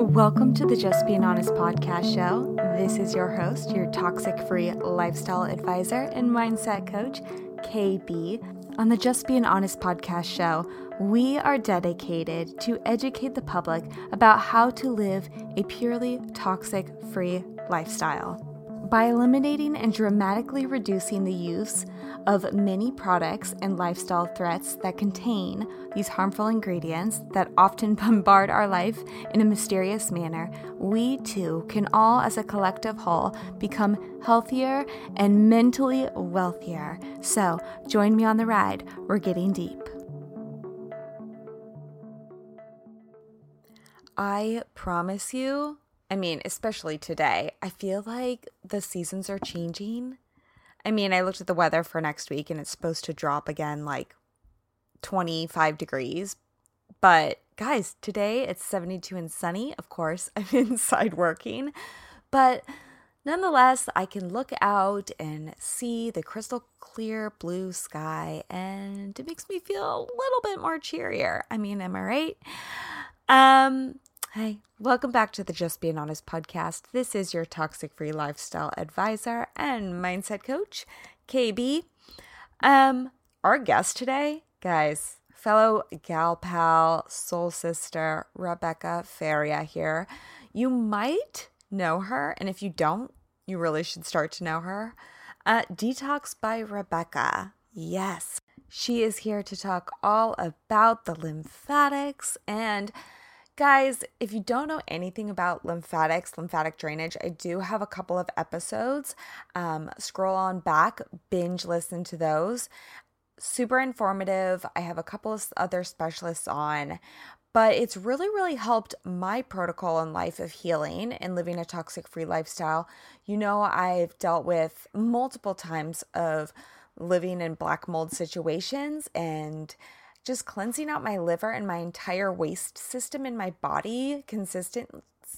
Welcome to the Just Being Honest podcast show. This is your host, your toxic free lifestyle advisor and mindset coach, KB. On the Just Being Honest podcast show, we are dedicated to educate the public about how to live a purely toxic free lifestyle. By eliminating and dramatically reducing the use of many products and lifestyle threats that contain these harmful ingredients that often bombard our life in a mysterious manner, we too can all, as a collective whole, become healthier and mentally wealthier. So, join me on the ride. We're getting deep. I promise you, I mean, especially today, I feel like the seasons are changing. I mean, I looked at the weather for next week and it's supposed to drop again like 25 degrees. But guys, today it's 72 and sunny. Of course, I'm inside working. But nonetheless, I can look out and see the crystal clear blue sky and it makes me feel a little bit more cheerier. I mean, am I right? Um, Hi, welcome back to the Just Being Honest podcast. This is your toxic free lifestyle advisor and mindset coach, KB. Um, our guest today, guys, fellow gal pal, soul sister, Rebecca Faria here. You might know her, and if you don't, you really should start to know her. Uh, Detox by Rebecca. Yes, she is here to talk all about the lymphatics and Guys, if you don't know anything about lymphatics, lymphatic drainage, I do have a couple of episodes. Um, scroll on back, binge listen to those. Super informative. I have a couple of other specialists on, but it's really, really helped my protocol in life of healing and living a toxic free lifestyle. You know, I've dealt with multiple times of living in black mold situations and just cleansing out my liver and my entire waste system in my body consistent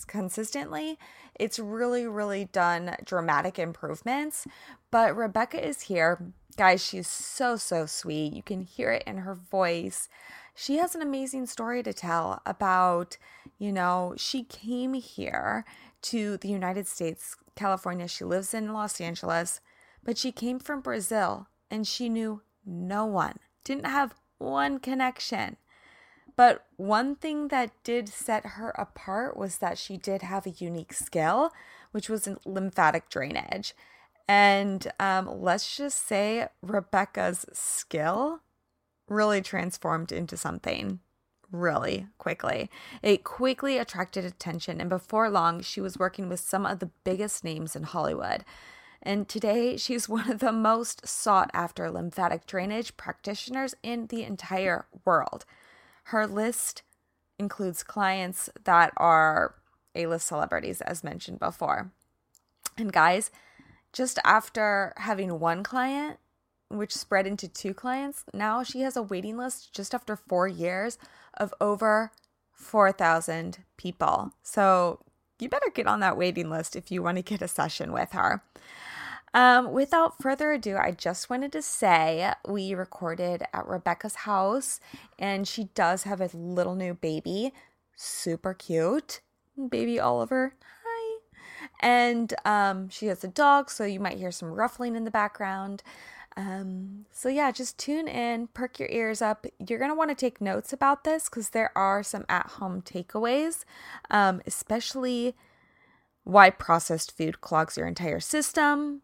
consistently it's really really done dramatic improvements. But rebecca is here. Guys she's so so sweet. You can hear it in her voice. She has an amazing story to tell about you know she came here to the united states california. She lives in los angeles but she came from brazil and she knew no one didn't have one connection. But one thing that did set her apart was that she did have a unique skill, which was lymphatic drainage. And um, let's just say Rebecca's skill really transformed into something really quickly. It quickly attracted attention, and before long, she was working with some of the biggest names in Hollywood. And today, she's one of the most sought after lymphatic drainage practitioners in the entire world. Her list includes clients that are A list celebrities, as mentioned before. And guys, just after having one client, which spread into two clients, now she has a waiting list just after four years of over 4,000 people. So you better get on that waiting list if you want to get a session with her. Um, without further ado, I just wanted to say we recorded at Rebecca's house, and she does have a little new baby, super cute, baby Oliver. Hi, and um, she has a dog, so you might hear some ruffling in the background. Um, so yeah, just tune in, perk your ears up. You're gonna want to take notes about this because there are some at-home takeaways, um, especially why processed food clogs your entire system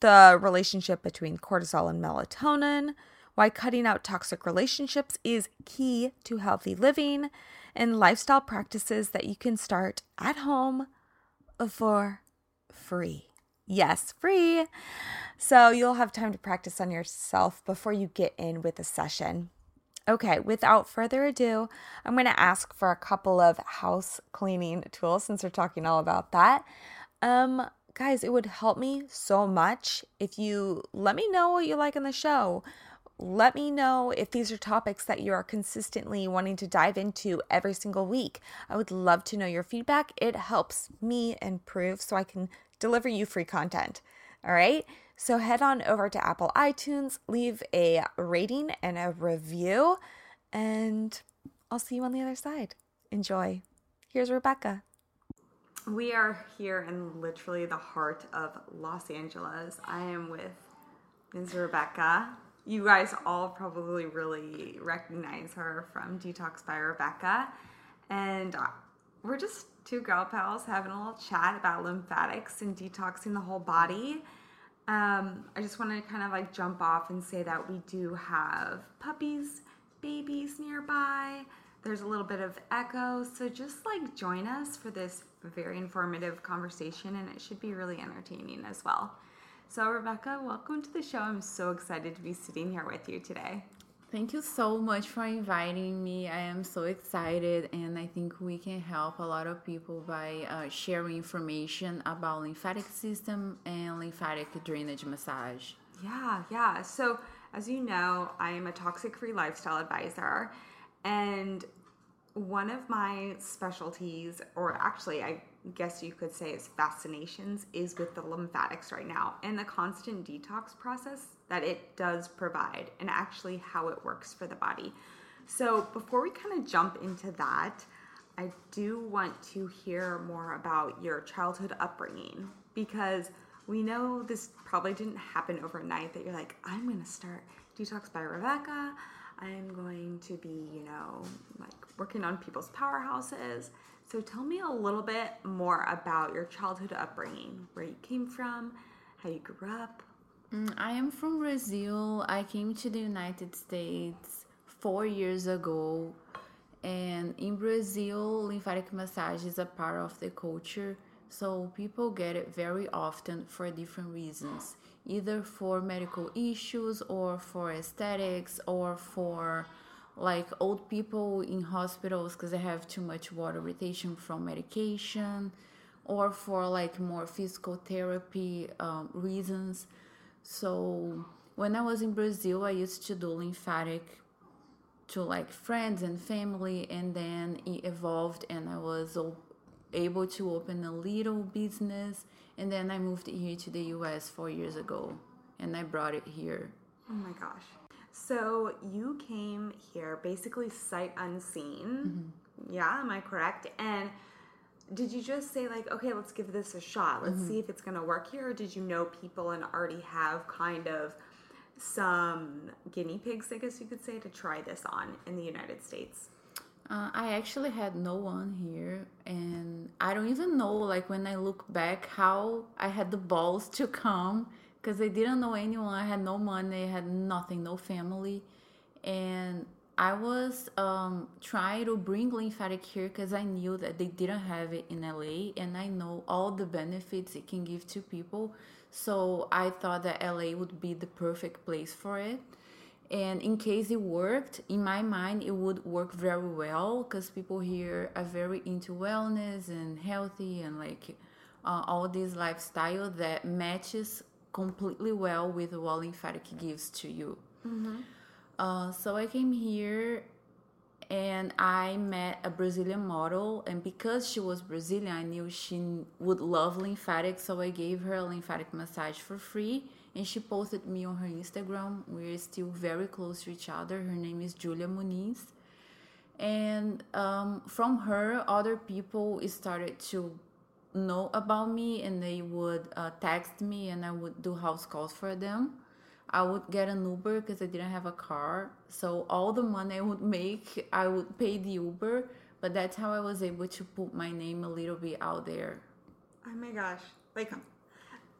the relationship between cortisol and melatonin, why cutting out toxic relationships is key to healthy living, and lifestyle practices that you can start at home for free. Yes, free. So you'll have time to practice on yourself before you get in with a session. Okay, without further ado, I'm going to ask for a couple of house cleaning tools since we're talking all about that. Um, guys, it would help me so much if you let me know what you like on the show. Let me know if these are topics that you are consistently wanting to dive into every single week. I would love to know your feedback. It helps me improve so I can deliver you free content. All right. So head on over to Apple iTunes, leave a rating and a review, and I'll see you on the other side. Enjoy. Here's Rebecca. We are here in literally the heart of Los Angeles. I am with Ms. Rebecca. You guys all probably really recognize her from Detox by Rebecca. And uh, we're just two girl pals having a little chat about lymphatics and detoxing the whole body. Um, I just want to kind of like jump off and say that we do have puppies, babies nearby. There's a little bit of echo, so just like join us for this very informative conversation, and it should be really entertaining as well. So, Rebecca, welcome to the show. I'm so excited to be sitting here with you today. Thank you so much for inviting me. I am so excited, and I think we can help a lot of people by uh, sharing information about lymphatic system and lymphatic drainage massage. Yeah, yeah. So, as you know, I am a toxic free lifestyle advisor, and one of my specialties, or actually, I guess you could say is fascinations is with the lymphatics right now and the constant detox process that it does provide and actually how it works for the body. So, before we kind of jump into that, I do want to hear more about your childhood upbringing because we know this probably didn't happen overnight that you're like, I'm going to start Detox by Rebecca. I'm going to be, you know, like working on people's powerhouses. So tell me a little bit more about your childhood upbringing, where you came from, how you grew up. Mm, I am from Brazil. I came to the United States four years ago. And in Brazil, lymphatic massage is a part of the culture. So people get it very often for different reasons, either for medical issues or for aesthetics or for like old people in hospitals because they have too much water retention from medication or for like more physical therapy um, reasons. So when i was in brazil i used to do lymphatic to like friends and family and then it evolved and i was able to open a little business and then i moved here to the us four years ago and i brought it here oh my gosh so you came here basically sight unseen. Mm-hmm. Yeah, am I correct? And did you just say like, okay, let's give this a shot. Let's mm-hmm. see if it's going to work here or did you know people and already have kind of some guinea pigs, I guess you could say, to try this on in the United States? Uh, I actually had no one here, and I don't even know, like, when I look back, how I had the balls to come because I didn't know anyone. I had no money, I had nothing, no family, and I was um, trying to bring lymphatic here because I knew that they didn't have it in LA, and I know all the benefits it can give to people. So I thought that LA would be the perfect place for it. And in case it worked, in my mind, it would work very well because people here are very into wellness and healthy and like uh, all this lifestyle that matches completely well with what lymphatic gives to you. Mm-hmm. Uh, so I came here and I met a Brazilian model, and because she was Brazilian, I knew she would love lymphatic, so I gave her a lymphatic massage for free. And she posted me on her Instagram. We're still very close to each other. Her name is Julia Muniz. And um, from her, other people started to know about me and they would uh, text me and I would do house calls for them. I would get an Uber because I didn't have a car. So all the money I would make, I would pay the Uber. But that's how I was able to put my name a little bit out there. Oh my gosh. Like,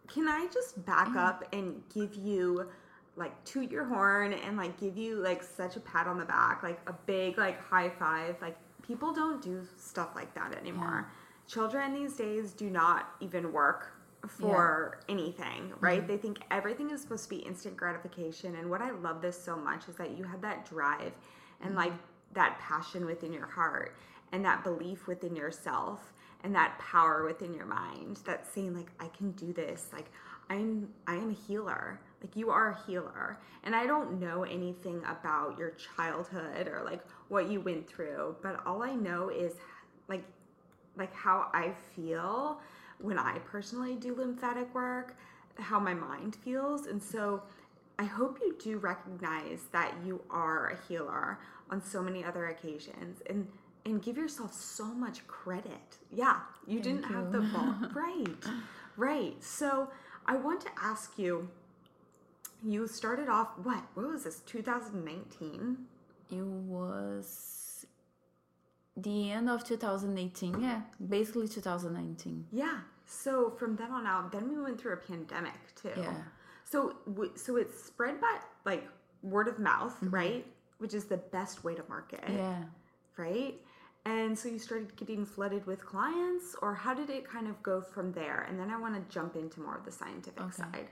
can I just back mm-hmm. up and give you like toot your horn and like give you like such a pat on the back, like a big like high five. Like people don't do stuff like that anymore. Yeah children these days do not even work for yeah. anything, right? Mm-hmm. They think everything is supposed to be instant gratification. And what I love this so much is that you have that drive and mm-hmm. like that passion within your heart and that belief within yourself and that power within your mind that's saying like I can do this. Like I'm I am a healer. Like you are a healer. And I don't know anything about your childhood or like what you went through, but all I know is like like how I feel when I personally do lymphatic work, how my mind feels. And so I hope you do recognize that you are a healer on so many other occasions. And and give yourself so much credit. Yeah, you Thank didn't you. have the ball. right. Right. So I want to ask you you started off what? What was this? 2019? It was the end of 2018. Yeah, basically 2019. Yeah. So from then on out, then we went through a pandemic too. Yeah. So so it's spread by like word of mouth, mm-hmm. right? Which is the best way to market. Yeah. Right? And so you started getting flooded with clients, or how did it kind of go from there? And then I want to jump into more of the scientific okay. side.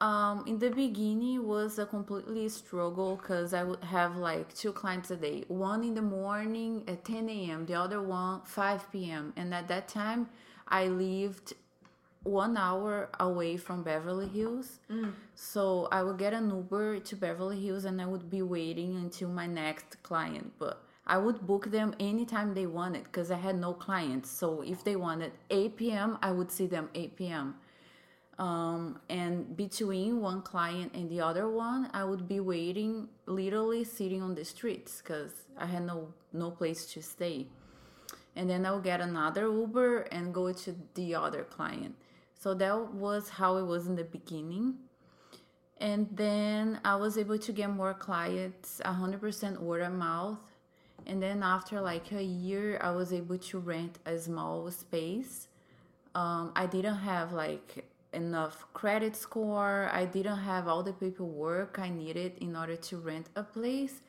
Um, in the beginning was a completely struggle because I would have like two clients a day, one in the morning at 10 a.m., the other one 5 p.m. And at that time, I lived one hour away from Beverly Hills. Mm. So I would get an Uber to Beverly Hills and I would be waiting until my next client. But I would book them anytime they wanted because I had no clients. So if they wanted 8 p.m., I would see them 8 p.m. Um, and between one client and the other one, I would be waiting, literally sitting on the streets because I had no no place to stay. And then I would get another Uber and go to the other client. So that was how it was in the beginning. And then I was able to get more clients, 100% word of mouth and then after like a year i was able to rent a small space. Um, i didn't have like enough credit score. I didn't have all the paperwork i needed in order to rent a place.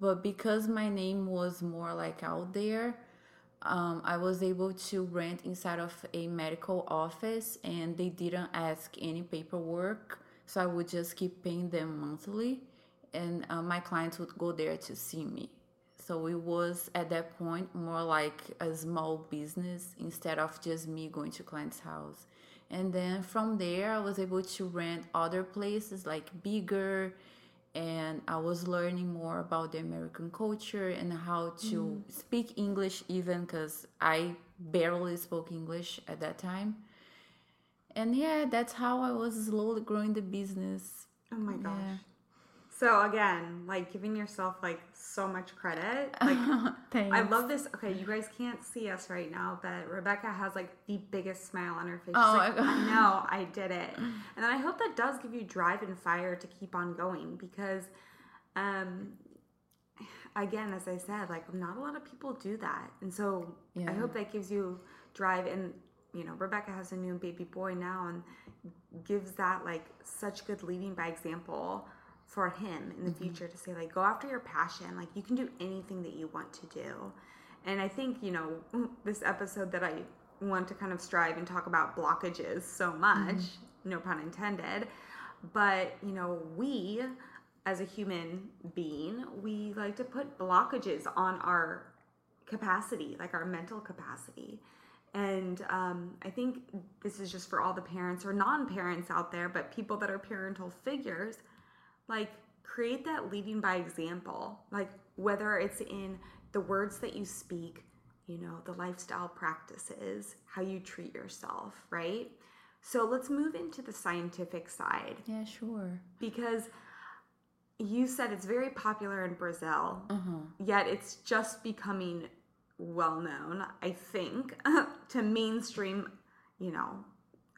But because my name was more like out there um, i was able to rent inside of a medical office and they didn't ask any paperwork. So i would just keep paying them monthly and uh, my clients would go there to see me so it was at that point more like a small business instead of just me going to client's house. And then from there, I was able to rent other places like bigger, and I was learning more about the American culture and how to mm. speak English, even because I barely spoke English at that time. And yeah, that's how I was slowly growing the business. Oh my gosh. Yeah. So again, like giving yourself like so much credit. Like I love this. Okay, you guys can't see us right now, but Rebecca has like the biggest smile on her face. Oh like, I know, I did it. And then I hope that does give you drive and fire to keep on going because um again, as I said, like not a lot of people do that. And so yeah. I hope that gives you drive and you know, Rebecca has a new baby boy now and gives that like such good leading by example for him in the mm-hmm. future to say like go after your passion like you can do anything that you want to do and i think you know this episode that i want to kind of strive and talk about blockages so much mm-hmm. no pun intended but you know we as a human being we like to put blockages on our capacity like our mental capacity and um, i think this is just for all the parents or non-parents out there but people that are parental figures like create that leading by example. Like whether it's in the words that you speak you know the lifestyle practices how you treat yourself right? So let's move into the scientific side. Yeah sure. Because you said it's very popular in brazil uh-huh. yet it's just becoming well known i think to mainstream you know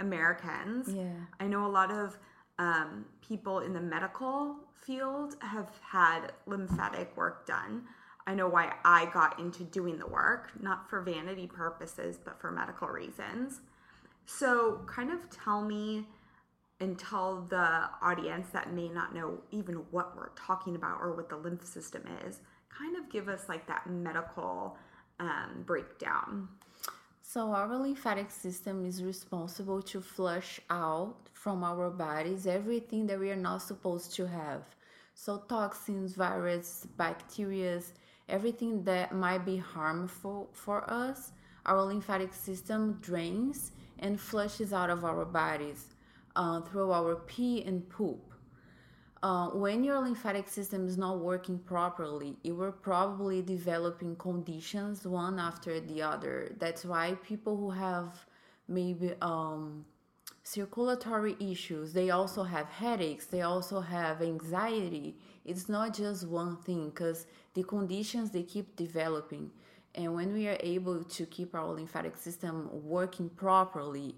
americans. Yeah. I know a lot of um, people in the medical field have had lymphatic work done. I know why I got into doing the work, not for vanity purposes, but for medical reasons. So, kind of tell me and tell the audience that may not know even what we're talking about or what the lymph system is, kind of give us like that medical um, breakdown. So, our lymphatic system is responsible to flush out from our bodies everything that we are not supposed to have. So, toxins, viruses, bacteria, everything that might be harmful for us, our lymphatic system drains and flushes out of our bodies uh, through our pee and poop. Uh, when your lymphatic system is not working properly, you are probably developing conditions one after the other. That's why people who have maybe um, circulatory issues, they also have headaches, they also have anxiety. It's not just one thing because the conditions they keep developing. And when we are able to keep our lymphatic system working properly,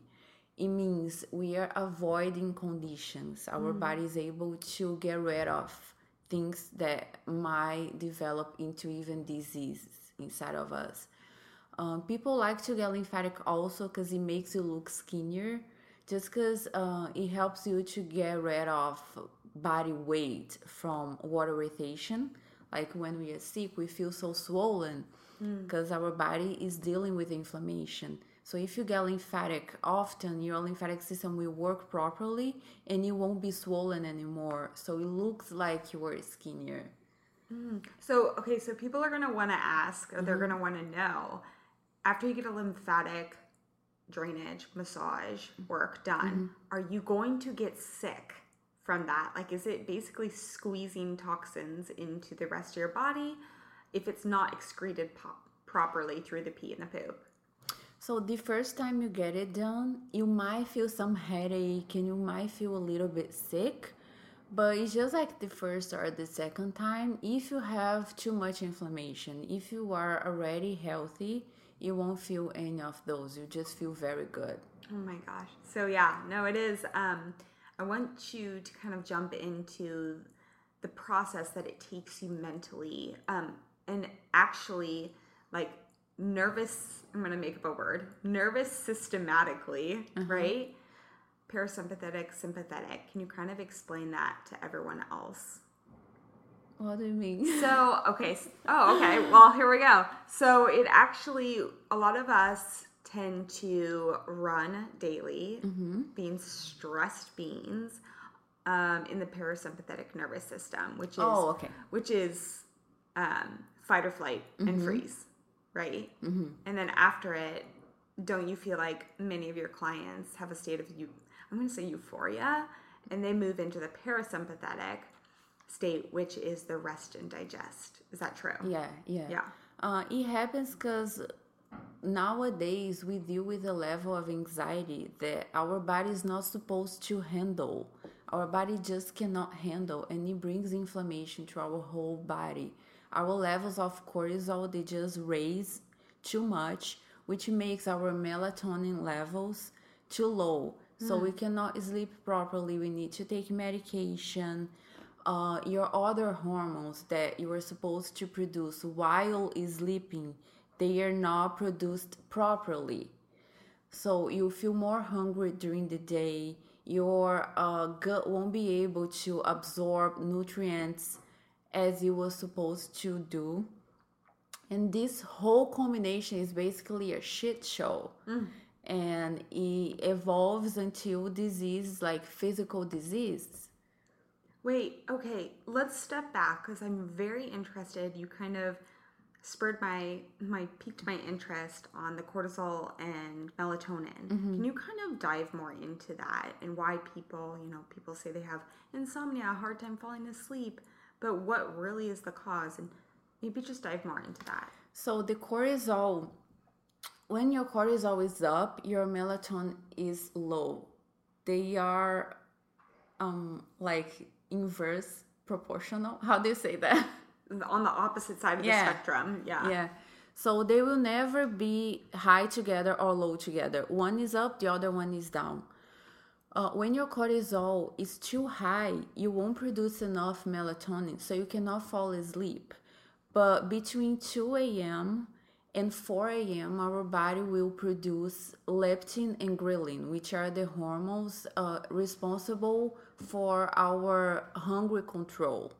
it means we are avoiding conditions. Our body is able to get rid of things that might develop into even diseases inside of us. Um, people like to get lymphatic also because it makes you look skinnier, just because uh, it helps you to get rid of body weight from water retention. Like when we are sick, we feel so swollen mm. because our body is dealing with inflammation. So if you get lymphatic often, your lymphatic system will work properly and you won't be swollen anymore. So it looks like you are skinnier. Mm. So, okay, so people are going to want to ask, or they're mm-hmm. going to want to know after you get a lymphatic drainage massage work done, mm-hmm. are you going to get sick from that? Like, is it basically squeezing toxins into the rest of your body if it's not excreted po- properly through the pee and the poop? So the first time you get it done, you might feel some headache and you might feel a little bit sick. But it's just like the first or the second time. If you have too much inflammation, if you are already healthy, you won't feel any of those. You just feel very good. Oh my gosh. So yeah, no, it is. Um, I want you to kind of jump into the process that it takes you mentally, um, and actually, like nervous. I'm gonna make up a word. Nervous systematically, right? Parasympathetic, sympathetic. Can you kind of explain that to everyone else? What do you mean? So, okay. Oh, okay. Well, here we go. So, it actually, a lot of us tend to run daily, being stressed beings um, in the parasympathetic nervous system, which is Oh, okay. which is um, fight or flight and freeze, right? Mm-hmm. And then after it, don't you feel like many of your clients have a state of you? I'm going to say euphoria, and they move into the parasympathetic state, which is the rest and digest. Is that true? Yeah, yeah. Yeah. Uh, it happens because nowadays we deal with a level of anxiety that our body is not supposed to handle. Our body just cannot handle, and it brings inflammation to our whole body. Our levels of cortisol they just raise too much, which makes our melatonin levels too low. So we cannot sleep properly. We need to take medication uh, your other hormones that you are supposed to produce while sleeping they are not produced properly. So you feel more hungry during the day. Your uh, gut won't be able to absorb nutrients as it was supposed to do. And this whole combination is basically a shit show. And it evolves until disease like physical disease Wait, okay, let's step back because I'm very interested. You kind of spurred my my piqued my interest on the cortisol and melatonin. Can you kind of dive more into that and why people, you know, people say they have insomnia, a hard time falling asleep, but what really is the cause and maybe just dive more into that. So the cortisol, when your cortisol is up, your melatonin is low. They are um like inverse proportional. How do you say that? On the opposite side of Yeah. the spectrum. Yeah. yeah. So they will never be high together or low together. One is up, the other one is down. Uh, when your cortisol is too high, you won't produce enough melatonin, so you cannot fall asleep. But between 2 a.m. and 4 a.m., our body will produce leptin and ghrelin, which are the hormones uh, responsible for our hunger control.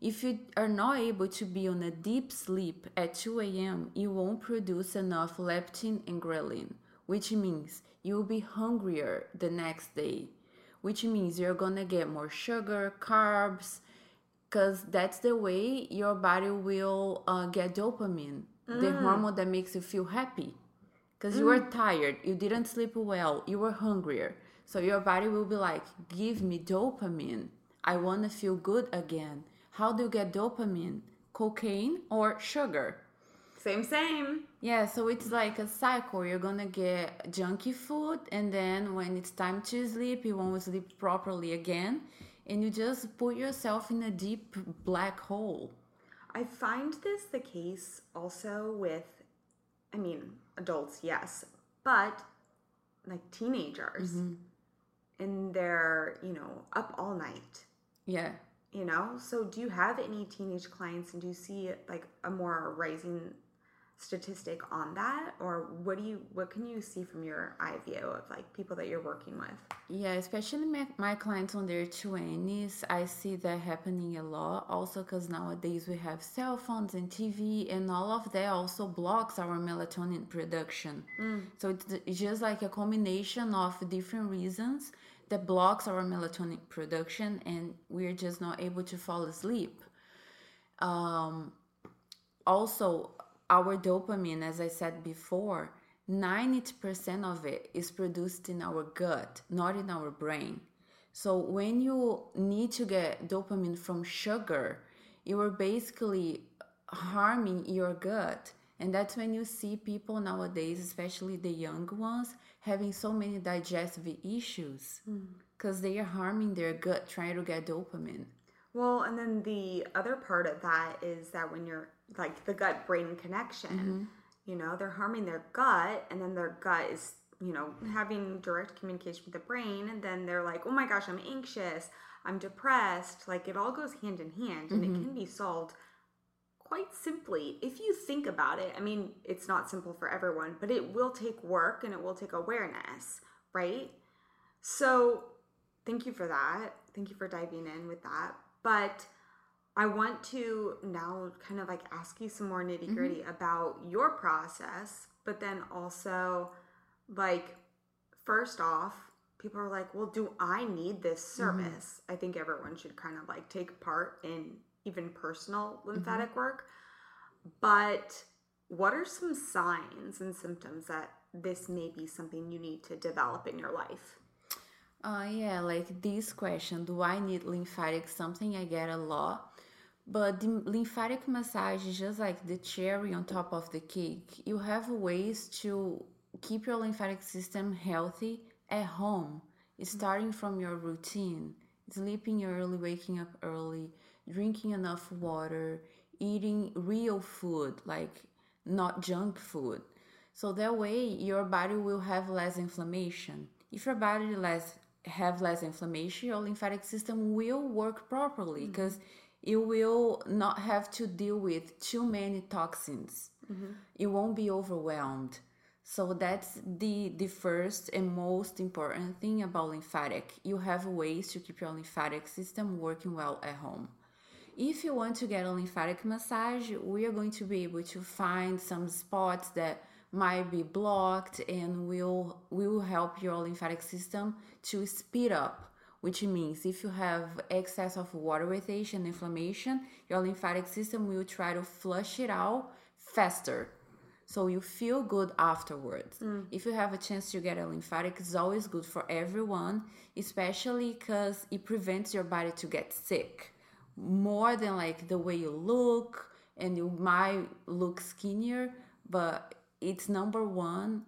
If you are not able to be on a deep sleep at 2 a.m., you won't produce enough leptin and ghrelin, which means you'll be hungrier the next day, which means you're gonna get more sugar, carbs, because that's the way your body will uh, get dopamine, the mm. hormone that makes you feel happy. Because you were mm. tired, you didn't sleep well, you were hungrier. So your body will be like, give me dopamine. I want to feel good again. How do you get dopamine? Cocaine or sugar? Same, same. Yeah, so it's like a cycle. You're gonna get junky food, and then when it's time to sleep, you won't sleep properly again, and you just put yourself in a deep black hole. I find this the case also with, I mean, adults, yes, but like teenagers. Mm-hmm. And they're, you know, up all night, Yeah. you know? So do you have any teenage clients and do you see like a more rising statistic on that? Or what do you, what can you see from your eye view of like people that you're working with? Yeah, especially my, my clients on their 20s, I see that happening a lot. Also, because nowadays we have cell phones and TV, and all of that also blocks our melatonin production. So it's, it's just like a combination of different reasons that blocks our melatonin production, and we're just not able to fall asleep. Um, also, our dopamine, as I said before, 90% of it is produced in our gut, not in our brain. So when you need to get dopamine from sugar, you are basically harming your gut. And that's when you see people nowadays, especially the young ones, having so many digestive issues mm. because they are harming their gut trying to get dopamine. Well, and then the other part of that is that when you're like the gut brain connection, mm-hmm. you know, they're harming their gut, and then their gut is, you know, having direct communication with the brain, and then they're like, oh my gosh, I'm anxious, I'm depressed. Like it all goes hand in hand, and it mm-hmm. can be solved quite simply if you think about it. I mean, it's not simple for everyone, but it will take work and it will take awareness, right? So, thank you for that. Thank you for diving in with that. But I want to now kind of like ask you some more mm-hmm. nitty gritty about your process, but then also like, first off, people are like, well, do I need this mm-hmm. service? I think everyone should kind of like take part in even personal mm-hmm. lymphatic work. But what are some signs and symptoms that this may be something you need to develop in your life? Uh, yeah, like this question do I need lymphatic? Something I get a lot. But the lymphatic massage is just like the cherry on top of the cake. You have ways to keep your lymphatic system healthy at home, starting from your routine sleeping early, waking up early, drinking enough water, eating real food, like not junk food. So that way your body will have less inflammation. If your body less have less inflammation, your lymphatic system will work properly mm. because you will not have to deal with too many toxins. Mm-hmm. You won't be overwhelmed. So that's the the first and most important thing about lymphatic. You have ways to keep your lymphatic system working well at home. If you want to get a lymphatic massage, we are going to be able to find some spots that might be blocked and will will help your lymphatic system to speed up which means if you have excess of water retention inflammation your lymphatic system will try to flush it out faster. So you feel good afterwards. Mm. If you have a chance to get a lymphatic it's always good for everyone especially because it prevents your body to get sick. More than like the way you look and you might look skinnier but it's number one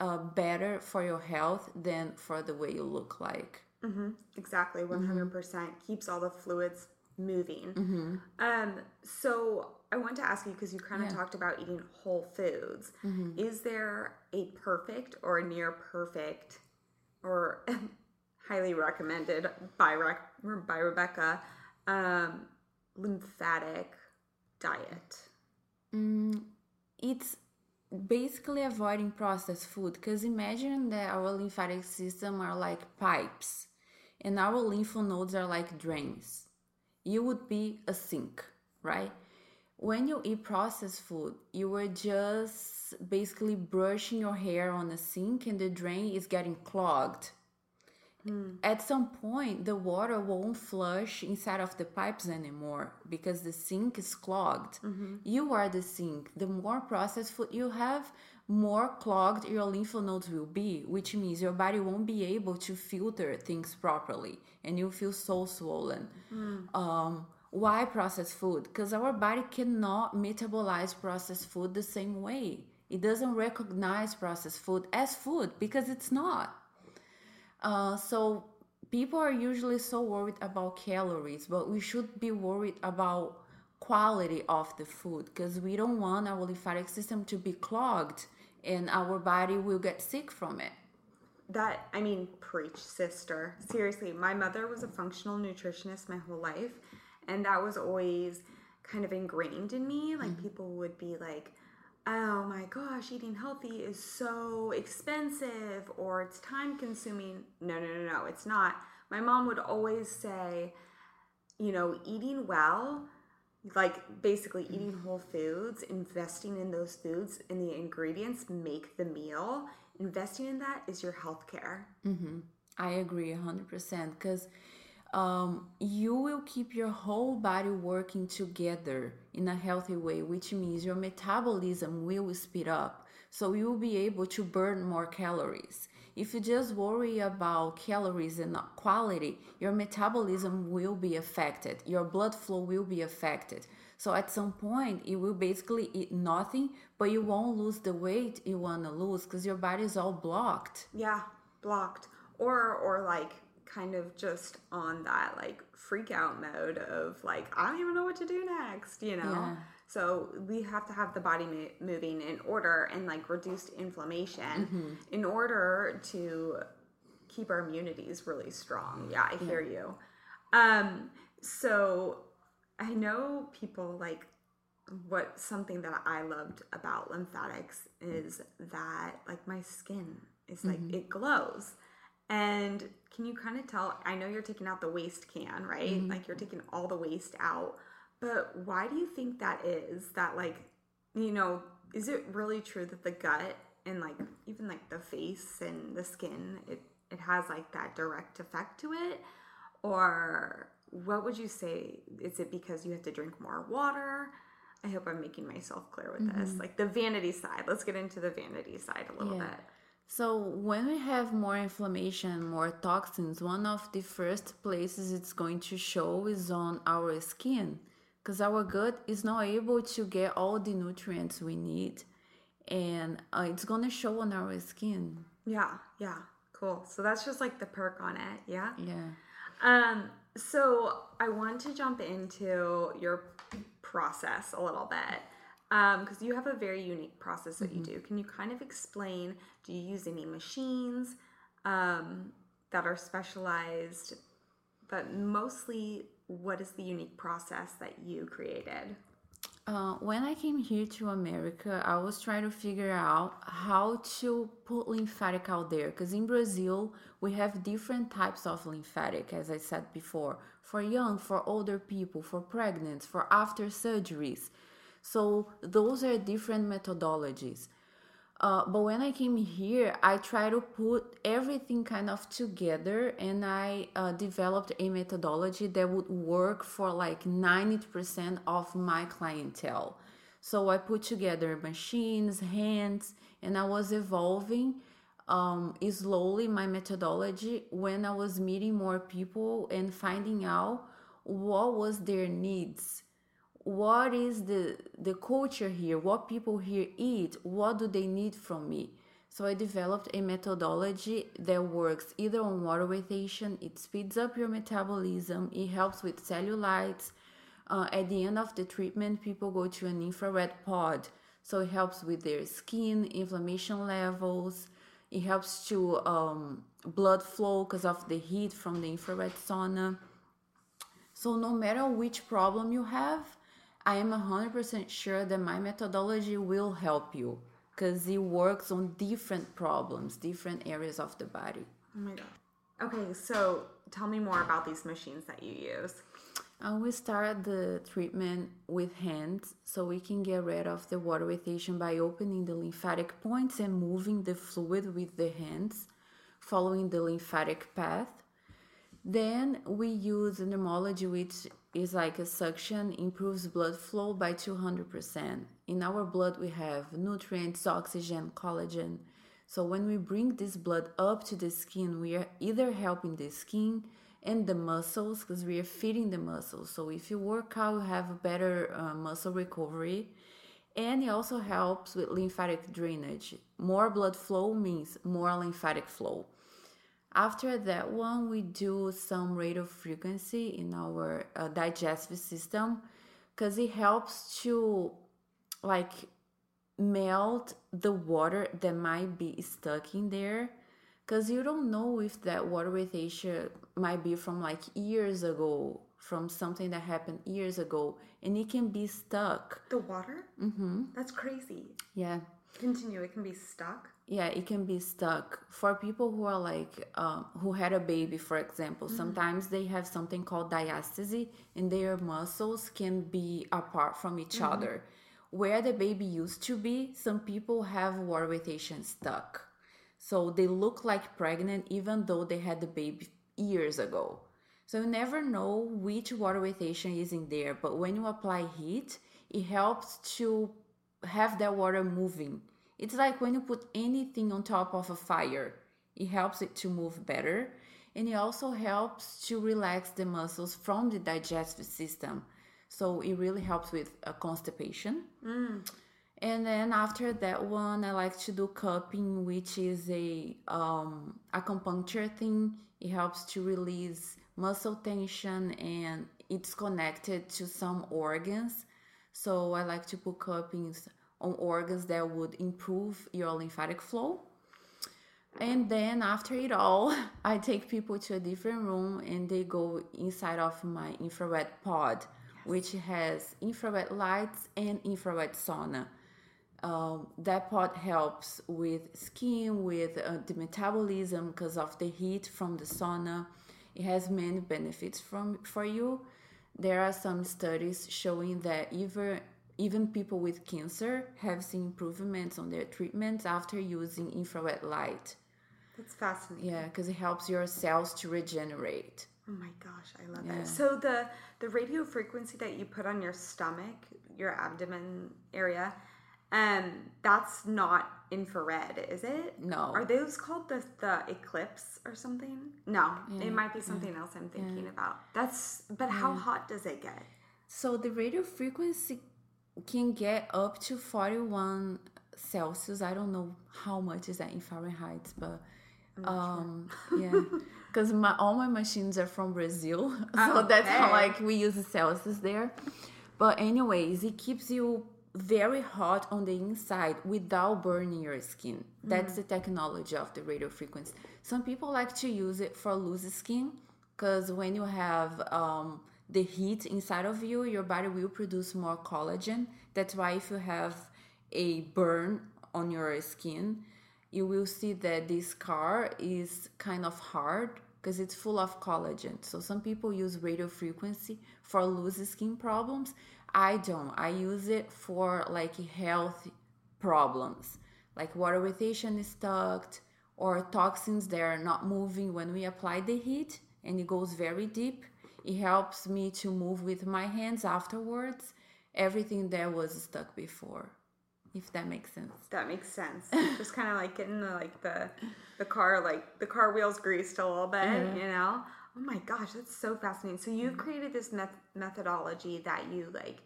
uh, better for your health than for the way you look like. Exactly, 100% keeps all the fluids moving. Um, so I want to ask you because you kind of talked about eating whole foods. Is there a perfect or a near perfect or highly recommended by Rec- by Rebecca um, lymphatic diet? it's basically avoiding processed food because imagine that our lymphatic system are like pipes and our lymph nodes are like drains. You would be a sink right? When you eat processed food you are just basically brushing your hair on a sink and the drain is getting clogged Hmm. at some point the water won't flush inside of the pipes anymore because the sink is clogged. Mm-hmm. You are the sink. The more processed food you have more clogged your lymph nodes will be which means your body won't be able to filter things properly and you feel so swollen. Hmm. Um, why processed food? Because our body cannot metabolize processed food the same way. It doesn't recognize processed food as food because it's not uh, so people are usually so worried about calories, but we should be worried about quality of the food because we don't want our lymphatic system to be clogged and our body will get sick from it. That, I mean, preach, sister. Seriously, my mother was a functional nutritionist my whole life, and that was always kind of ingrained in me. Like, people would be like, oh my gosh, eating healthy is so expensive or it's time consuming. No, no, no, no, it's not. My mom would always say, you know, eating well, like basically mm. eating whole foods, investing in those foods and the ingredients make the meal. Investing in that is your health care. Mm-hmm. I agree 100% because um, you will keep your whole body working together in a healthy way, which means your metabolism will speed up. So you will be able to burn more calories. If you just worry about calories and not quality, your metabolism will be affected, your blood flow will be affected. So at some point, you will basically eat nothing, but you won't lose the weight you want to lose because your body is all blocked. Yeah, blocked. Or or like kind of just on that like freak out mode of like I don't even know what to do next, you know. Yeah. So we have to have the body mo- moving in order and like reduced inflammation in order to keep our immunities really strong. Yeah, I hear you. Um so I know people like what something that I loved about lymphatics is that like my skin is like it glows. And can you kind of tell? I know you're taking out the waste can, right? Mm-hmm. Like you're taking all the waste out. But why do you think that is? That like, you know, is it really true that the gut and like even like the face and the skin, it it has like that direct effect to it? Or what would you say? Is it because you have to drink more water? I hope I'm making myself clear with this. Mm-hmm. Like the vanity side. Let's get into the vanity side a little Yeah. bit. So when we have more inflammation, more toxins, one of the first places it's going to show is on our skin because our gut is not able to get all the nutrients we need and uh, it's going to show on our skin. Yeah, yeah, cool. So that's just like the perk on it, yeah. Yeah. Um, so I want to jump into your process a little bit because you have a very unique process that you do. Can you kind of explain? Do you use any machines um, that are specialized? But mostly, what is the unique process that you created? Uh, when I came here to America, I was trying to figure out how to put lymphatic out there because in Brazil we have different types of lymphatic, as I said before, for young, for older people, for pregnant, for after surgeries. So those are different methodologies. Uh, but when I came here, I try to put everything kind of together and I uh, developed a methodology that would work for like 90% of my clientele. So I put together machines, hands, and I was evolving um, slowly my methodology when I was meeting more people and finding out what was their needs what is the the culture here? What people here eat? What do they need from me? So i developed a methodology that works either on water retention it speeds up your metabolism it helps with cellulites uh, at the end of the treatment people go to an infrared pod. So it helps with their skin inflammation levels. It helps to um, blood flow because of the heat from the infrared sauna. So no matter which problem you have, I am 100% sure that my methodology will help you because it works on different problems, different areas of the body. Oh my god. Okay, so tell me more about these machines that you use. And we start the treatment with hands so we can get rid of the water retention by opening the lymphatic points and moving the fluid with the hands, following the lymphatic path. Then we use pneumology, which is like a suction, improves blood flow by 200%. In our blood, we have nutrients, oxygen, collagen. So when we bring this blood up to the skin, we are either helping the skin and the muscles because we are feeding the muscles. So if you work out, you have better uh, muscle recovery. And it also helps with lymphatic drainage. More blood flow means more lymphatic flow. After that one, we do some radio frequency in our uh, digestive system because it helps to like melt the water that might be stuck in there because you don't know if that water retention might be from like years ago from something that happened years ago and it can be stuck The water? Mm-hmm. That's crazy. yeah Continue. It can be stuck. Yeah it can be stuck. For people who are like um, who had a baby for example sometimes they have something called diastasis and their muscles can be apart from each other. Where the baby used to be some people have water retention stuck. So they look like pregnant even though they had the baby years ago. So you never know which water retention is in there but when you apply heat it helps to have that water moving it's like when you put anything on top of a fire, it helps it to move better. And it also helps to relax the muscles from the digestive system. So it really helps with uh, constipation. And then after that one, I like to do cupping, which is a um, acupuncture thing. It helps to release muscle tension and it's connected to some organs. So I like to put cuppings on organs that would improve your lymphatic flow. And then after it all, I take people to a different room and they go inside of my infrared pod, which has infrared lights and infrared sauna. Um, that pod helps with skin, with uh, the metabolism because of the heat from the sauna. It has many benefits from for you. There are some studies showing that even even people with cancer have seen improvements on their treatments after using infrared light. That's fascinating. Yeah, because it helps your cells to regenerate. Oh my gosh, I love that. So the the radio frequency that you put on your stomach, your abdomen area, um, that's not infrared, is it? No. Are those called the the eclipse or something? No, it might be something else I'm thinking about. That's but how hot does it get? So the radio frequency can get up to 41 Celsius. I don't know how much is that in Fahrenheit, but um yeah. Because my all my machines are from brazil so that's how like we use the celsius there. But anyways it keeps you very hot on the inside without burning your skin. That's the technology of the radio frequency. Some people like to use it for loose skin because when you have um, the heat inside of you your body will produce more collagen that's why if you have a burn on your skin you will see that this scar is kind of hard because it's full of collagen. So some people use radio frequency for loose skin problems. I don't. I use it for like health problems, like water retention is stuck or toxins that are not moving when we apply the heat and it goes very deep. It helps me to move with my hands afterwards everything that was stuck before. If that makes sense. That makes sense. Just kind of like getting the like the the car like the car wheels greased a little bit, you know. Oh my gosh, that's so fascinating. So you've created this meth- methodology that you like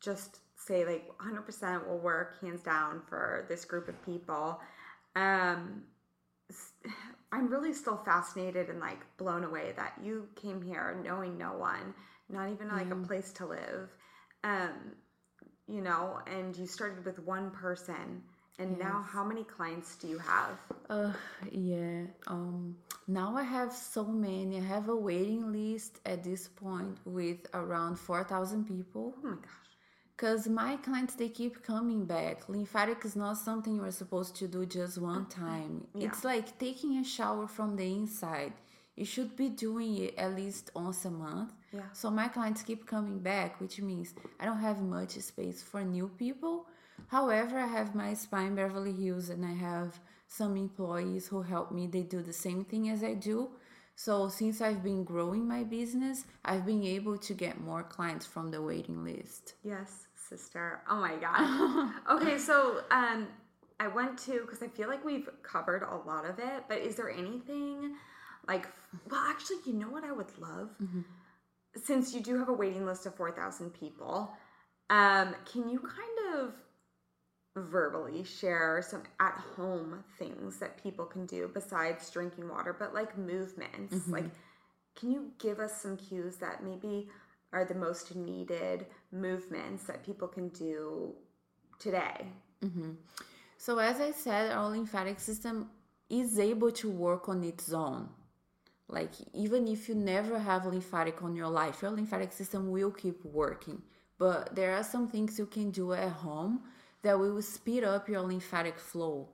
just say like 100% will work hands down for this group of people. Um I'm really still fascinated and like blown away that you came here knowing no one, not even like a place to live. Um you know, and you started with one person, and now how many clients do you have? Uh, yeah. Um, now I have so many. I have a waiting list at this point with around four thousand people. Oh my gosh. Cause my clients they keep coming back. Lymphatic is not something you are supposed to do just one mm-hmm. time. It's like taking a shower from the inside. You should be doing it at least once a month. Yeah. So my clients keep coming back, which means I don't have much space for new people. However, I have my spa in Beverly Hills and I have some employees who help me. They do the same thing as I do. So since I've been growing my business, I've been able to get more clients from the waiting list. Yes, sister. Oh my god. okay, so um, I went to because I feel like we've covered a lot of it, but is there anything like? Well, actually, you know what I would love, since you do have a waiting list of four thousand people. Um, can you kind of verbally share some at home things that people can do besides drinking water, but like movements? Mm-hmm. Like, can you give us some cues that maybe are the most needed movements that people can do today? Mm-hmm. So, as I said, our lymphatic system is able to work on its own. Like, even if you never have lymphatic on your life, your lymphatic system will keep working. But there are some things you can do at home that will speed up your lymphatic flow.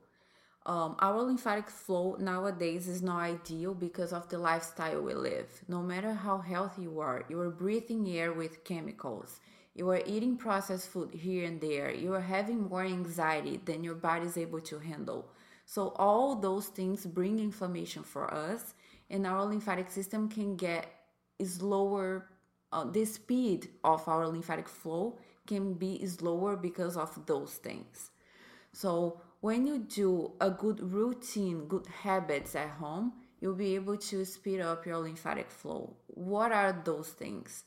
Um, our lymphatic flow nowadays is not ideal because of the lifestyle we live. No matter how healthy you are, you are breathing air with chemicals. You are eating processed food here and there. You are having more anxiety than your body is able to handle. So, all those things bring inflammation for us, and our lymphatic system can get slower. Uh, the speed of our lymphatic flow can be slower because of those things. So, when you do a good routine, good habits at home, you'll be able to speed up your lymphatic flow. What are those things?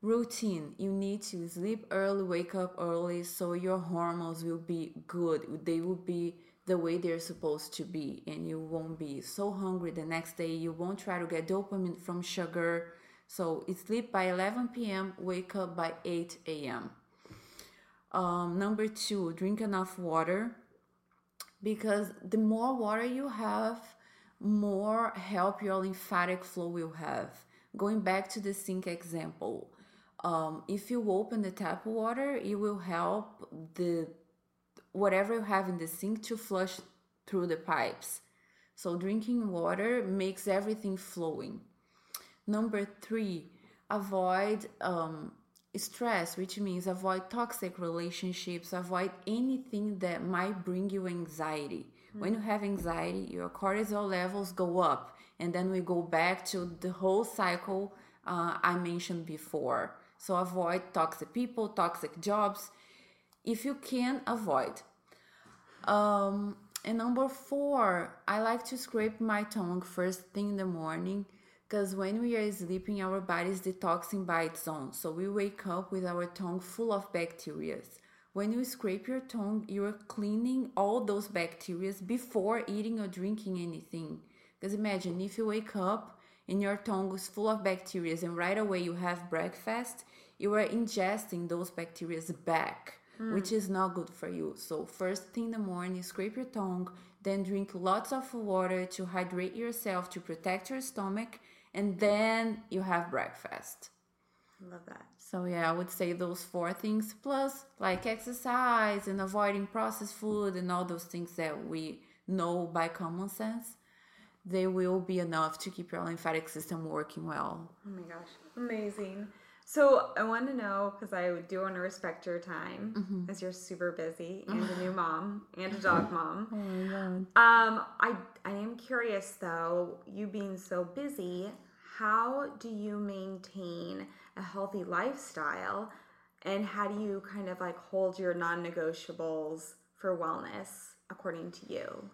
Routine you need to sleep early, wake up early, so your hormones will be good. They will be the way they're supposed to be, and you won't be so hungry the next day. You won't try to get dopamine from sugar. So, sleep by 11 p.m., wake up by 8 a.m. Um, number two, drink enough water because the more water you have, more help your lymphatic flow will have. Going back to the sink example, um, if you open the tap water, it will help the whatever you have in the sink to flush through the pipes. So drinking water makes everything flowing. Number three, avoid um, stress, which means avoid toxic relationships, avoid anything that might bring you anxiety. When you have anxiety, your cortisol levels go up, and then we go back to the whole cycle uh, I mentioned before. So avoid toxic people, toxic jobs, if you can avoid. Um, and number four, I like to scrape my tongue first thing in the morning because when we are sleeping, our body is detoxing by its own. So we wake up with our tongue full of bacteria. When you scrape your tongue, you are cleaning all those bacteria before eating or drinking anything. Because imagine if you wake up and your tongue is full of bacteria and right away you have breakfast, you are ingesting those bacteria back hmm. which is not good for you. So, first thing in the morning, scrape your tongue, then drink lots of water to hydrate yourself to protect your stomach, and then you have breakfast. I love that. So, yeah, I would say those four things plus like exercise and avoiding processed food and all those things that we know by common sense. They will be enough to keep your lymphatic system working well. Oh my gosh, amazing. So I want to know because I do want to respect your time as you're super busy and a new mom and a dog mom. Oh my god. Um, I I am curious though, you being so busy, how do you maintain a healthy lifestyle, and how do you kind of like hold your non-negotiables for wellness according to you?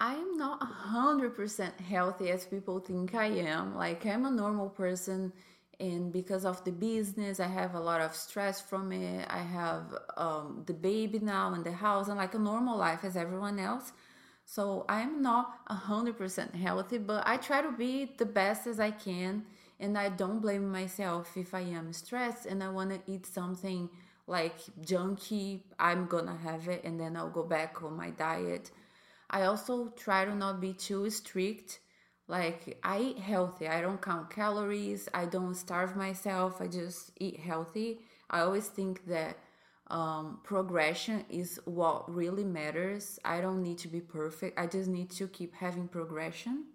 I am not 100% healthy as people think I am. Like, I'm a normal person, and because of the business, I have a lot of stress from it. I have um, the baby now in the house, and like a normal life as everyone else. So, I'm not 100% healthy, but I try to be the best as I can, and I don't blame myself if I am stressed and I want to eat something like junky. I'm gonna have it, and then I'll go back on my diet. I also try to not be too strict. Like I eat healthy. I don't count calories. I don't starve myself. I just eat healthy. I always think that um, progression is what really matters. I don't need to be perfect. I just need to keep having progression.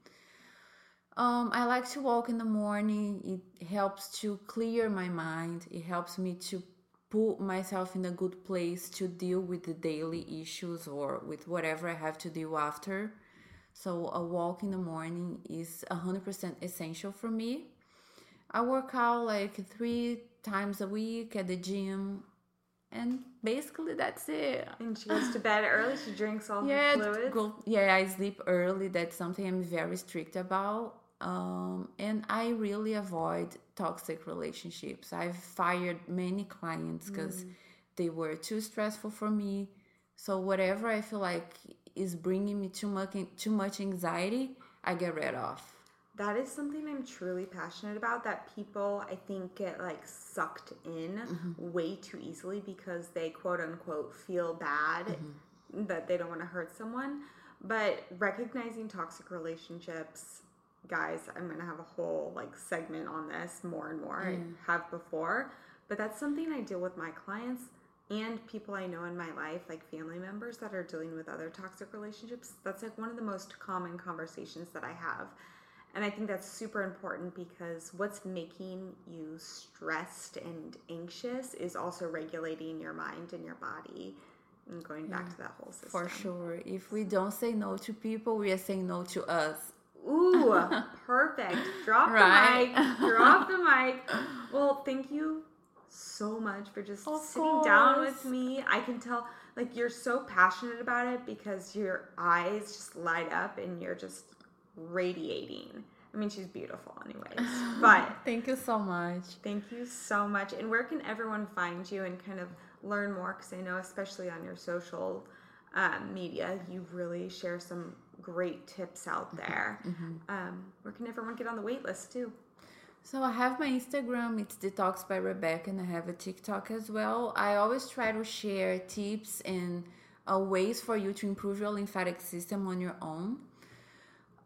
Um, I like to walk in the morning. It helps to clear my mind. It helps me to put myself in a good place to deal with the daily issues or with whatever I have to deal after. So a walk in the morning is 100% essential for me. I work out like three times a week at the gym, and basically that's it. And she goes to bed early. She drinks all Yeah, her fluids. go, yeah, I sleep early. That's something I'm very strict about. Um, and I really avoid toxic relationships. I've fired many clients because they were too stressful for me. So whatever I feel like is bringing me too much too much anxiety, I get rid of. that is something I'm truly passionate about that people I think get like sucked in mm-hmm. way too easily because they quote unquote feel bad mm-hmm. that they don't want to hurt someone. But recognizing toxic relationships, guys, I'm going to have a whole like segment on this more and more. I have before, but that's something I deal with my clients and people I know in my life, like family members that are dealing with other toxic relationships. That's like one of the most common conversations that I have. And I think that's super important because what's making you stressed and anxious is also regulating your mind and your body and going back to that whole system. For sure. If we don't say no to people, we are saying no to us. Ooh, perfect. Drop Right. the mic. Drop the mic. Well, thank you so much for just Of sitting down with me. I can tell like you're so passionate about it because your eyes just light up and you're just radiating. I mean, she's beautiful anyways. But Thank you so much. Thank you so much. And where can everyone find you and kind of learn more? Because I know, especially on your social um, media, you really share some great tips out there. Um, where can everyone get on the wait list too? So I have my Instagram, it's Detox by Rebecca, and I have a TikTok as well. I always try to share tips and uh, ways for you to improve your lymphatic system on your own.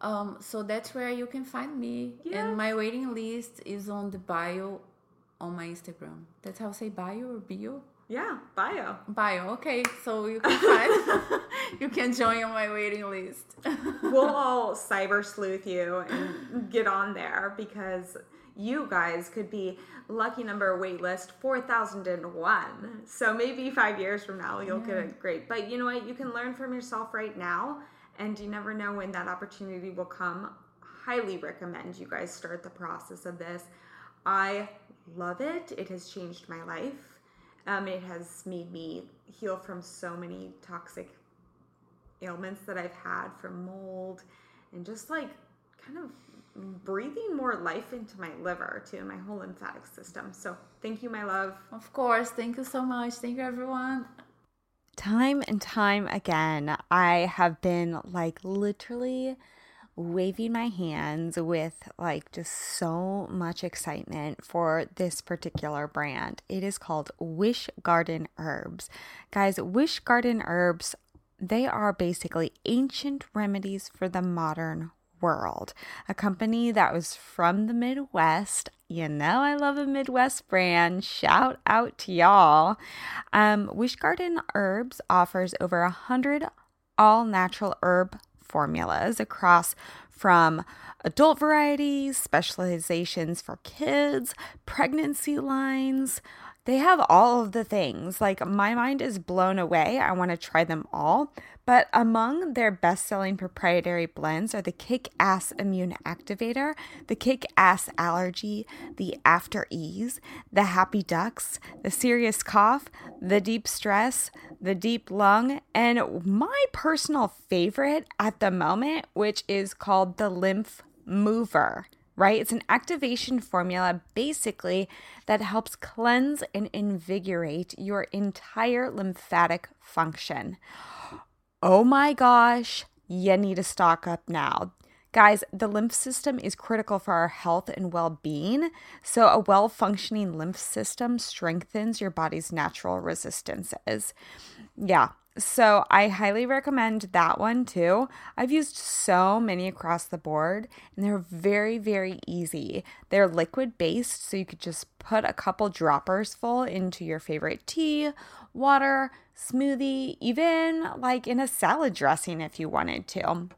Um, so that's where you can find me. Yes. And my waiting list is on the bio on my Instagram. That's how I say bio or bio? Yeah, bio. Bio, okay. So you can find you can join on my waiting list. we'll all cyber sleuth you and get on there because you guys could be lucky number waitlist 4001 so maybe five years from now you'll get it great but you know what? You can learn from yourself right now and you never know when that opportunity will come. Highly recommend you guys start the process of this. I love it. It has changed my life. Um, it has made me heal from so many toxic ailments that I've had from mold and just like kind of breathing more life into my liver too and my whole lymphatic system. So thank you, my love. of course. Thank you so much. Thank you everyone. Time and time again, I have been like literally waving my hands with like just so much excitement for this particular brand. It is called Wish Garden Herbs. Guys, Wish Garden Herbs, they are basically ancient remedies for the modern world. A company that was from the Midwest. You know, I love a Midwest brand. Shout out to y'all. Um, Wish Garden Herbs offers over a hundred all natural herb formulas across from adult varieties, specializations for kids, pregnancy lines. They have all of the things. Like, my mind is blown away. I want to try them all. But among their best selling proprietary blends are the Kick Ass Immune Activator, the Kick Ass Allergy, the After Ease, the Happy Ducks, the Serious Cough, the Deep Stress, the Deep Lung, and my personal favorite at the moment, which is called the Lymph Mover right? It's an activation formula basically that helps cleanse and invigorate your entire lymphatic function. Oh my gosh, you need to stock up now. Guys, the lymph system is critical for our health and well being. So, a well functioning lymph system strengthens your body's natural resistances. Yeah, so I highly recommend that one too. I've used so many across the board and they're very, very easy. They're liquid based, so you could just put a couple droppers full into your favorite tea, water, smoothie, even like in a salad dressing if you wanted to.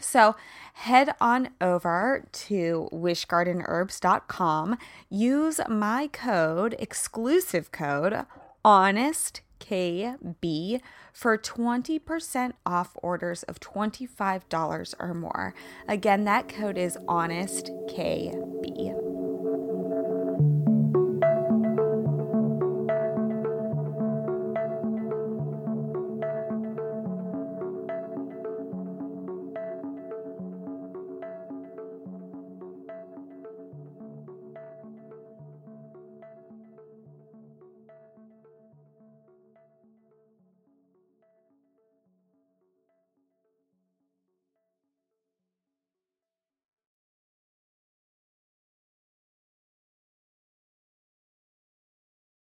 So head on over to wishgardenherbs.com. Use my code, exclusive code, HONESTKB for 20% off orders of $25 or more. Again, that code is HONESTKB.